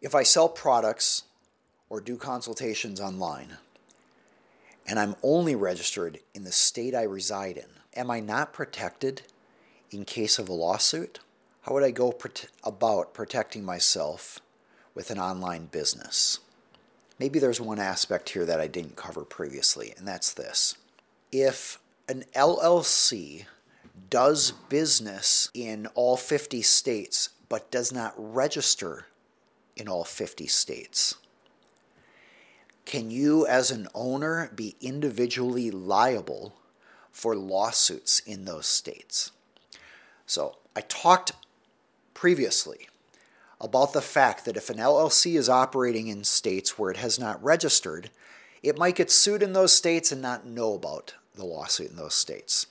If I sell products or do consultations online, and I'm only registered in the state I reside in, am I not protected in case of a lawsuit? How would I go prote- about protecting myself with an online business? Maybe there's one aspect here that I didn't cover previously, and that's this. If an LLC does business in all 50 states but does not register in all 50 states, can you, as an owner, be individually liable for lawsuits in those states? So, I talked previously about the fact that if an LLC is operating in states where it has not registered, it might get sued in those states and not know about the lawsuit in those states.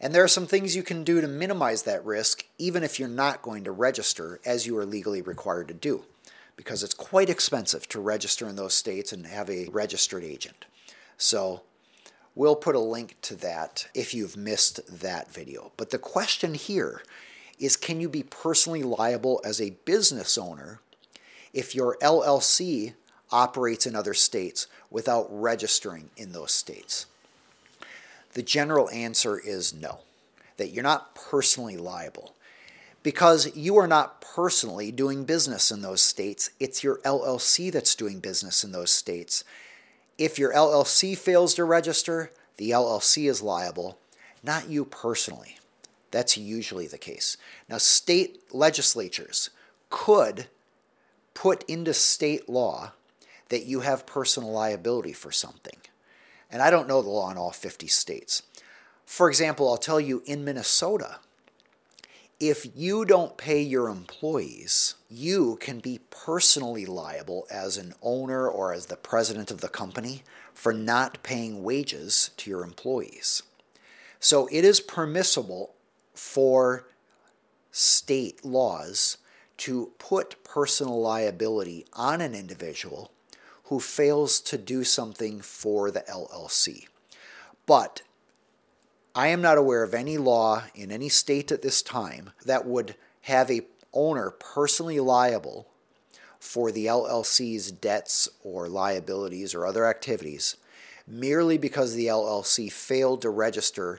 And there are some things you can do to minimize that risk, even if you're not going to register as you are legally required to do, because it's quite expensive to register in those states and have a registered agent. So, we'll put a link to that if you've missed that video. But the question here is can you be personally liable as a business owner if your LLC operates in other states without registering in those states? The general answer is no, that you're not personally liable because you are not personally doing business in those states. It's your LLC that's doing business in those states. If your LLC fails to register, the LLC is liable, not you personally. That's usually the case. Now, state legislatures could put into state law that you have personal liability for something. And I don't know the law in all 50 states. For example, I'll tell you in Minnesota, if you don't pay your employees, you can be personally liable as an owner or as the president of the company for not paying wages to your employees. So it is permissible for state laws to put personal liability on an individual who fails to do something for the LLC. But I am not aware of any law in any state at this time that would have a owner personally liable for the LLC's debts or liabilities or other activities merely because the LLC failed to register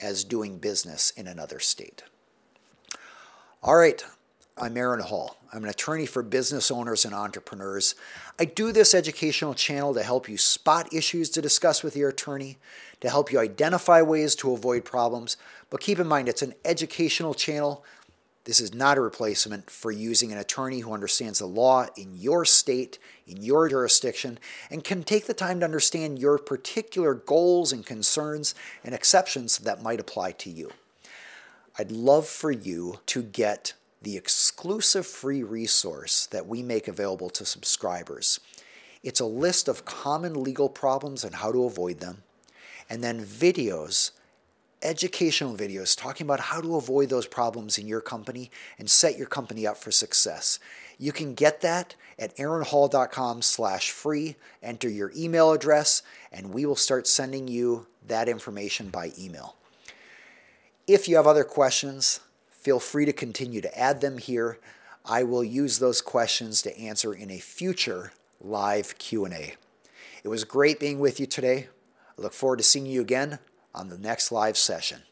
as doing business in another state. All right, I'm Aaron Hall. I'm an attorney for business owners and entrepreneurs. I do this educational channel to help you spot issues to discuss with your attorney, to help you identify ways to avoid problems. But keep in mind, it's an educational channel this is not a replacement for using an attorney who understands the law in your state, in your jurisdiction, and can take the time to understand your particular goals and concerns and exceptions that might apply to you. I'd love for you to get the exclusive free resource that we make available to subscribers. It's a list of common legal problems and how to avoid them, and then videos educational videos talking about how to avoid those problems in your company and set your company up for success. You can get that at aaronhall.com slash free. Enter your email address, and we will start sending you that information by email. If you have other questions, feel free to continue to add them here. I will use those questions to answer in a future live Q&A. It was great being with you today. I look forward to seeing you again on the next live session.